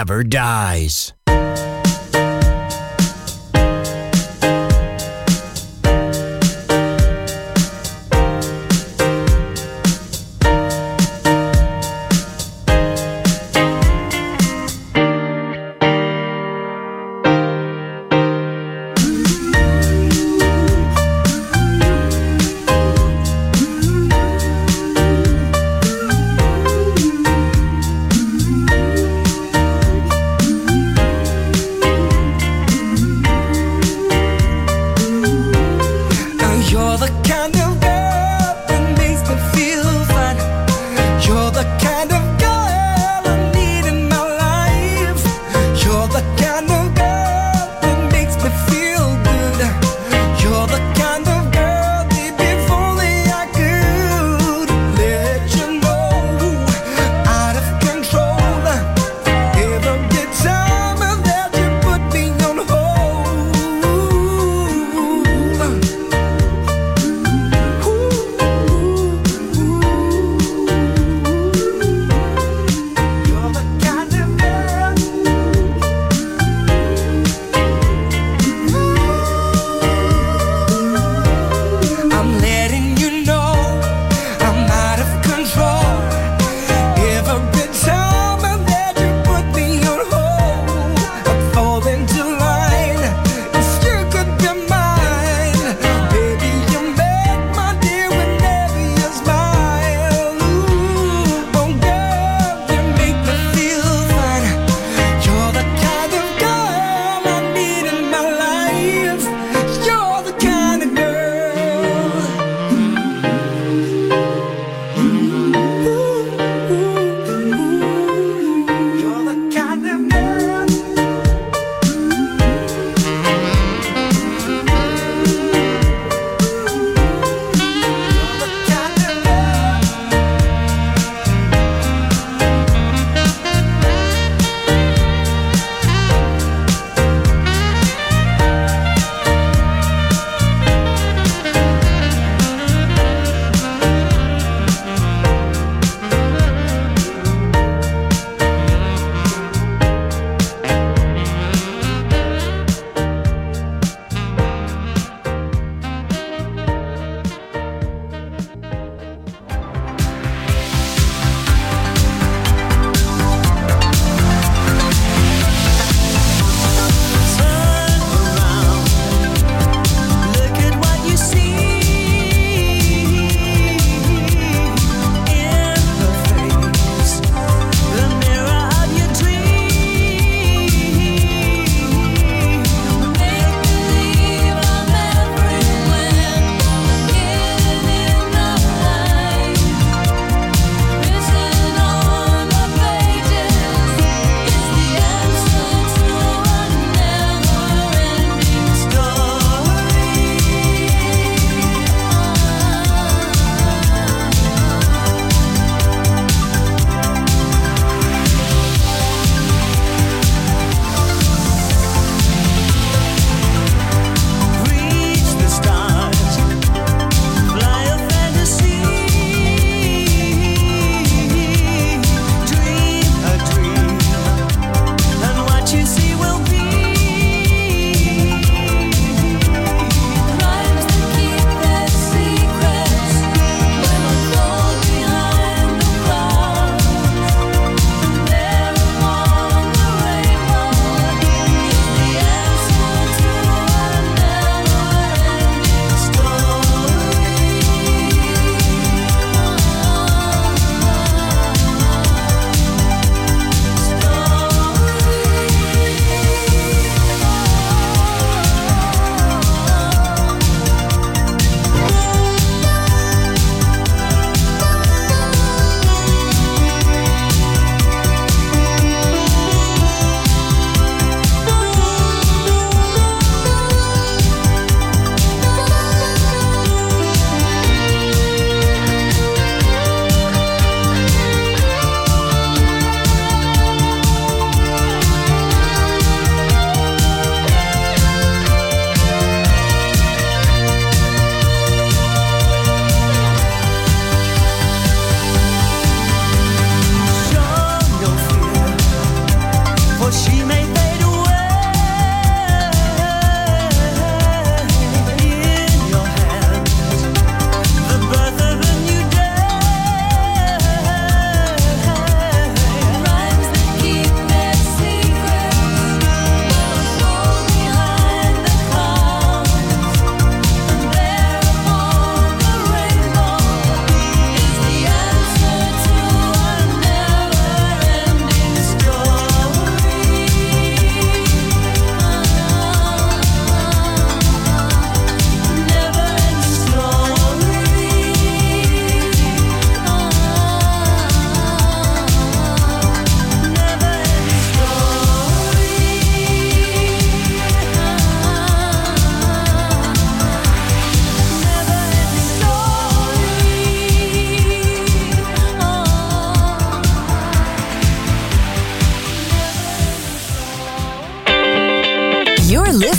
Never dies.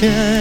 shine.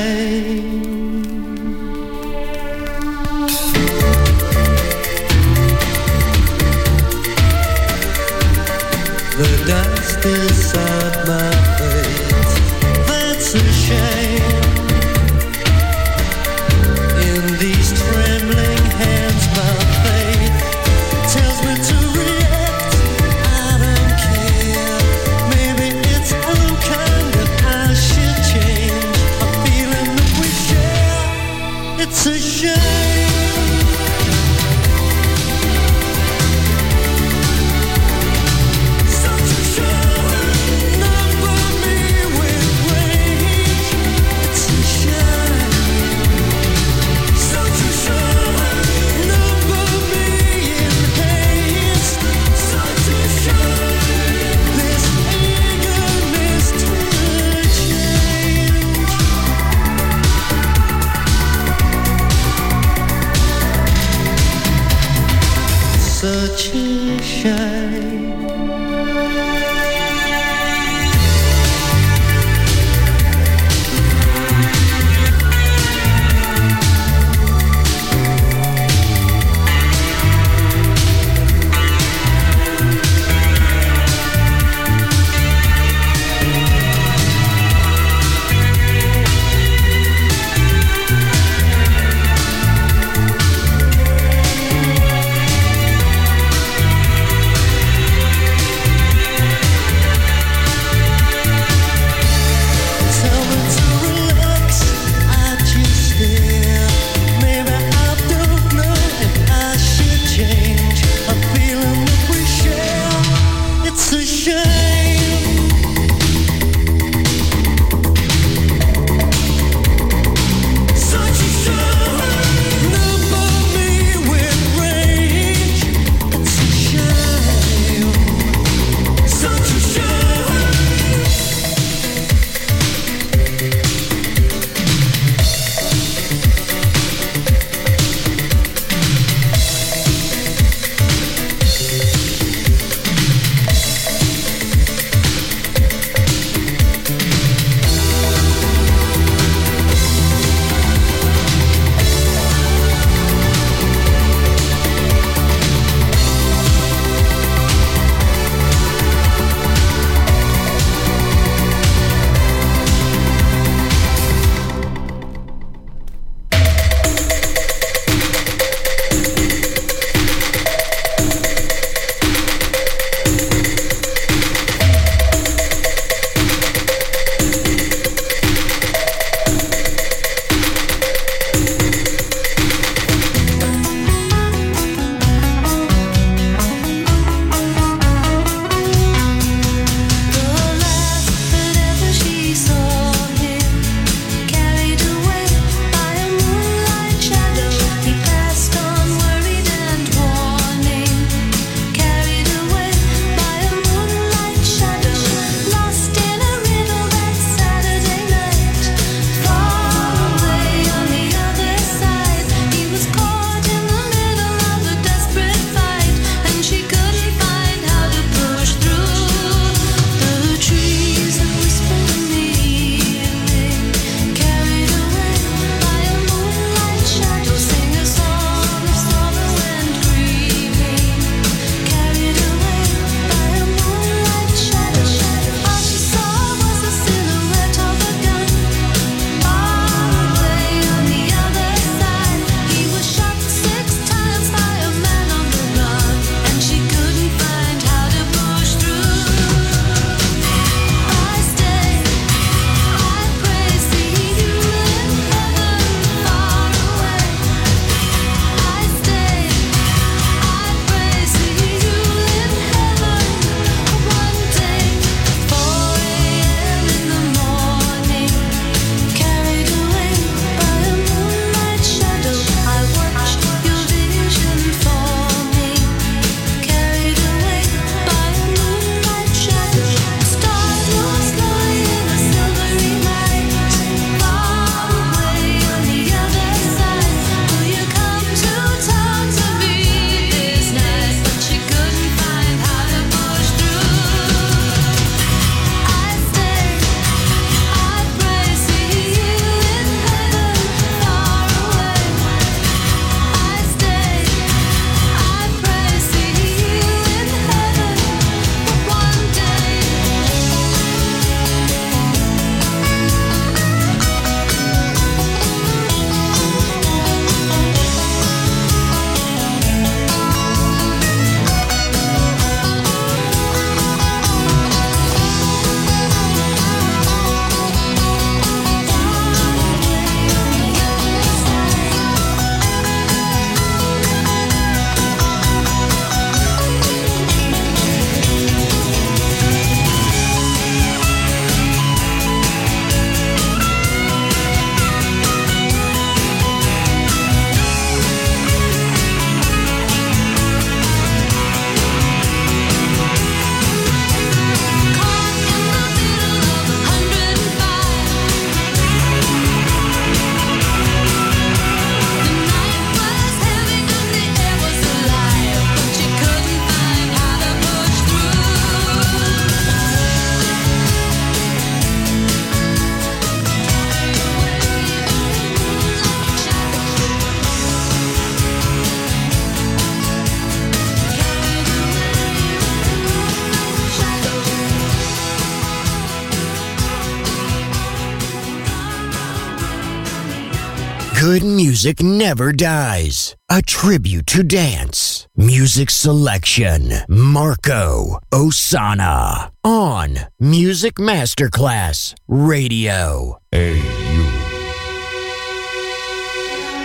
Music never dies. A tribute to dance. Music selection. Marco Ossanna. On Music Masterclass Radio. Hey you.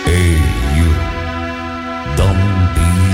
Hey you. Don't be.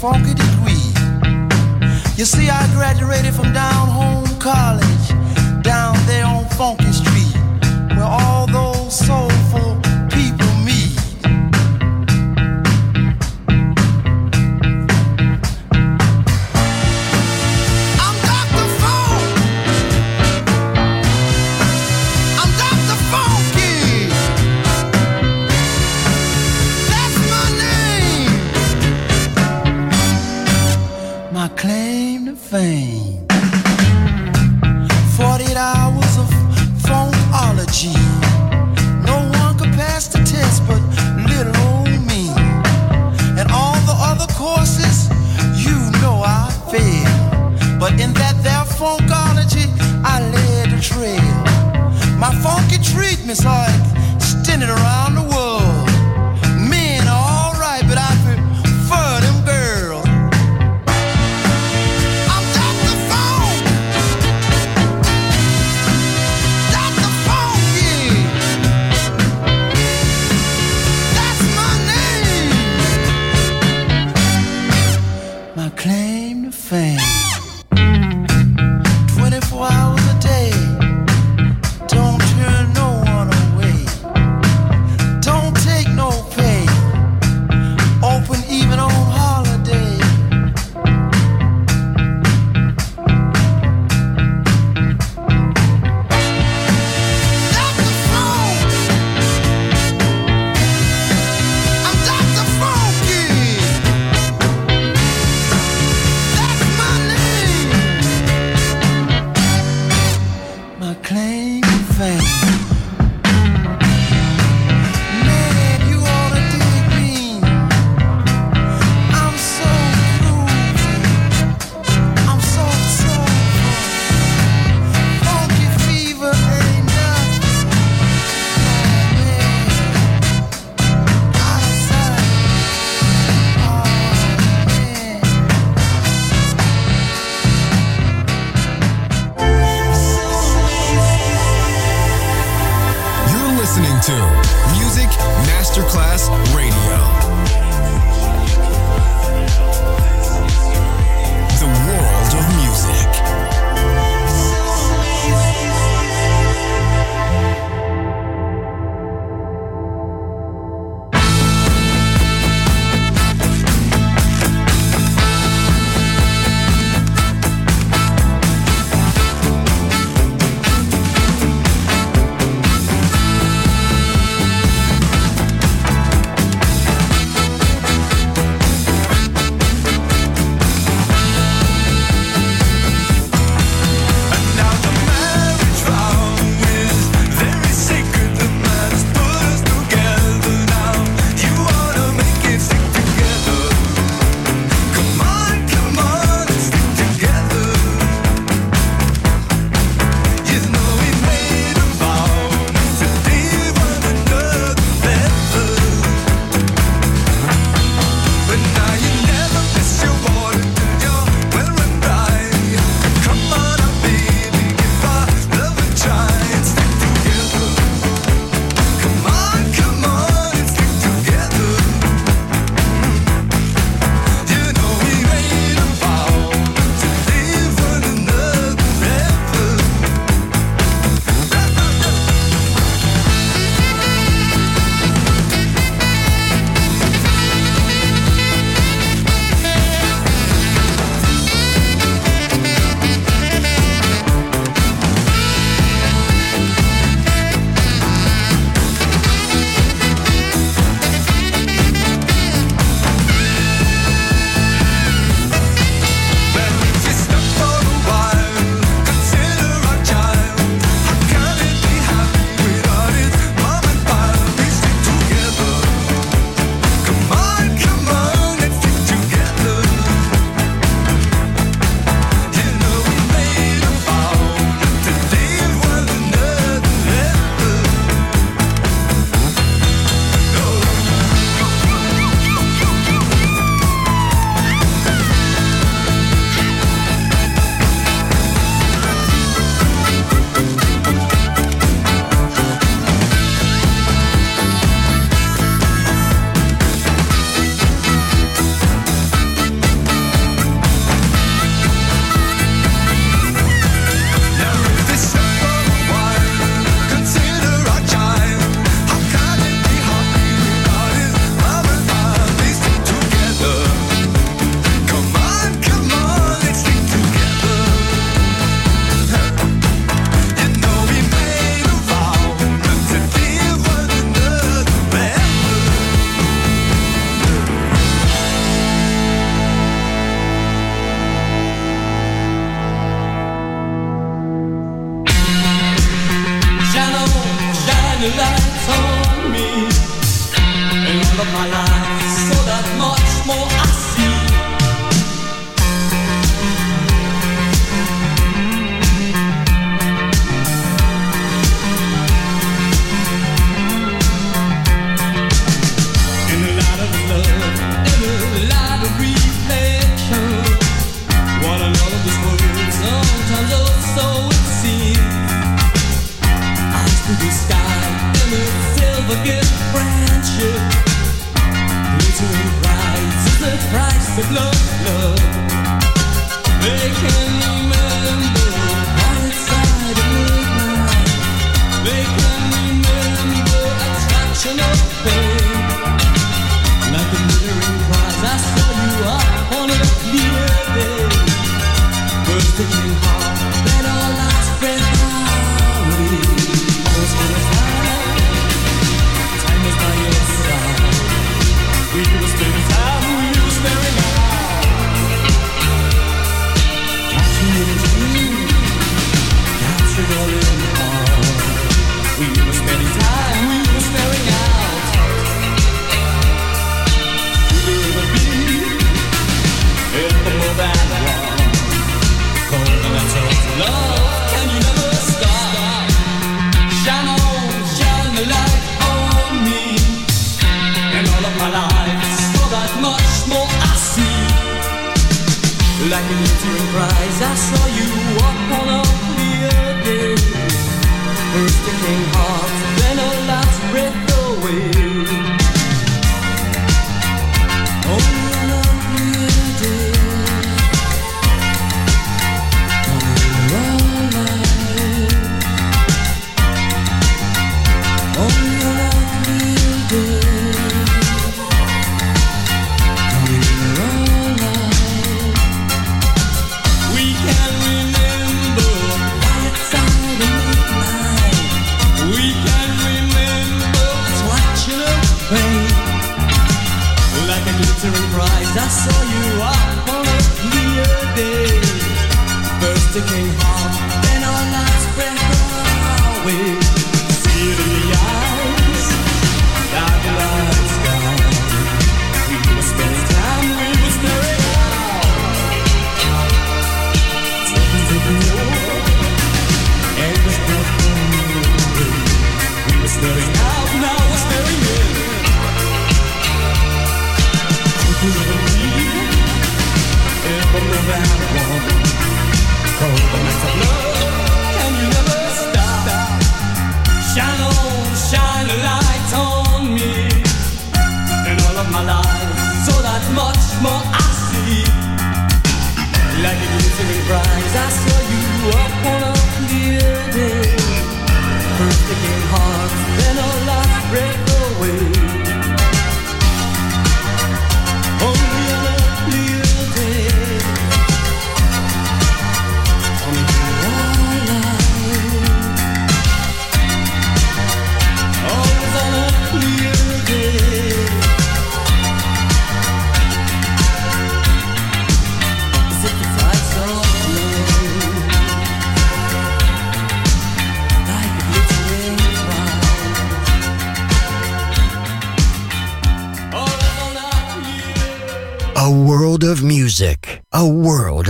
funky degree. You see, I graduated from down home college, down there on Funky Street.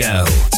Radio.